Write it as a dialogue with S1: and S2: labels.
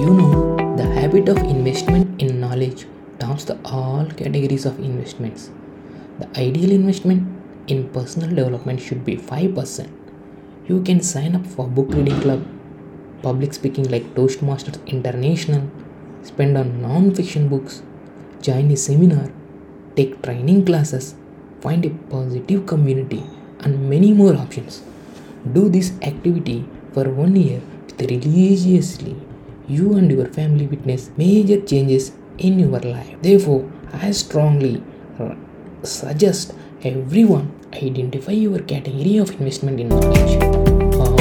S1: You know, the habit of investment in knowledge tops the all categories of investments. The ideal investment in personal development should be 5%. You can sign up for book reading club, public speaking like Toastmasters International, spend on non-fiction books, join a seminar, take training classes, find a positive community and many more options. Do this activity for one year religiously. You and your family witness major changes in your life. Therefore, I strongly uh, suggest everyone identify your category of investment in knowledge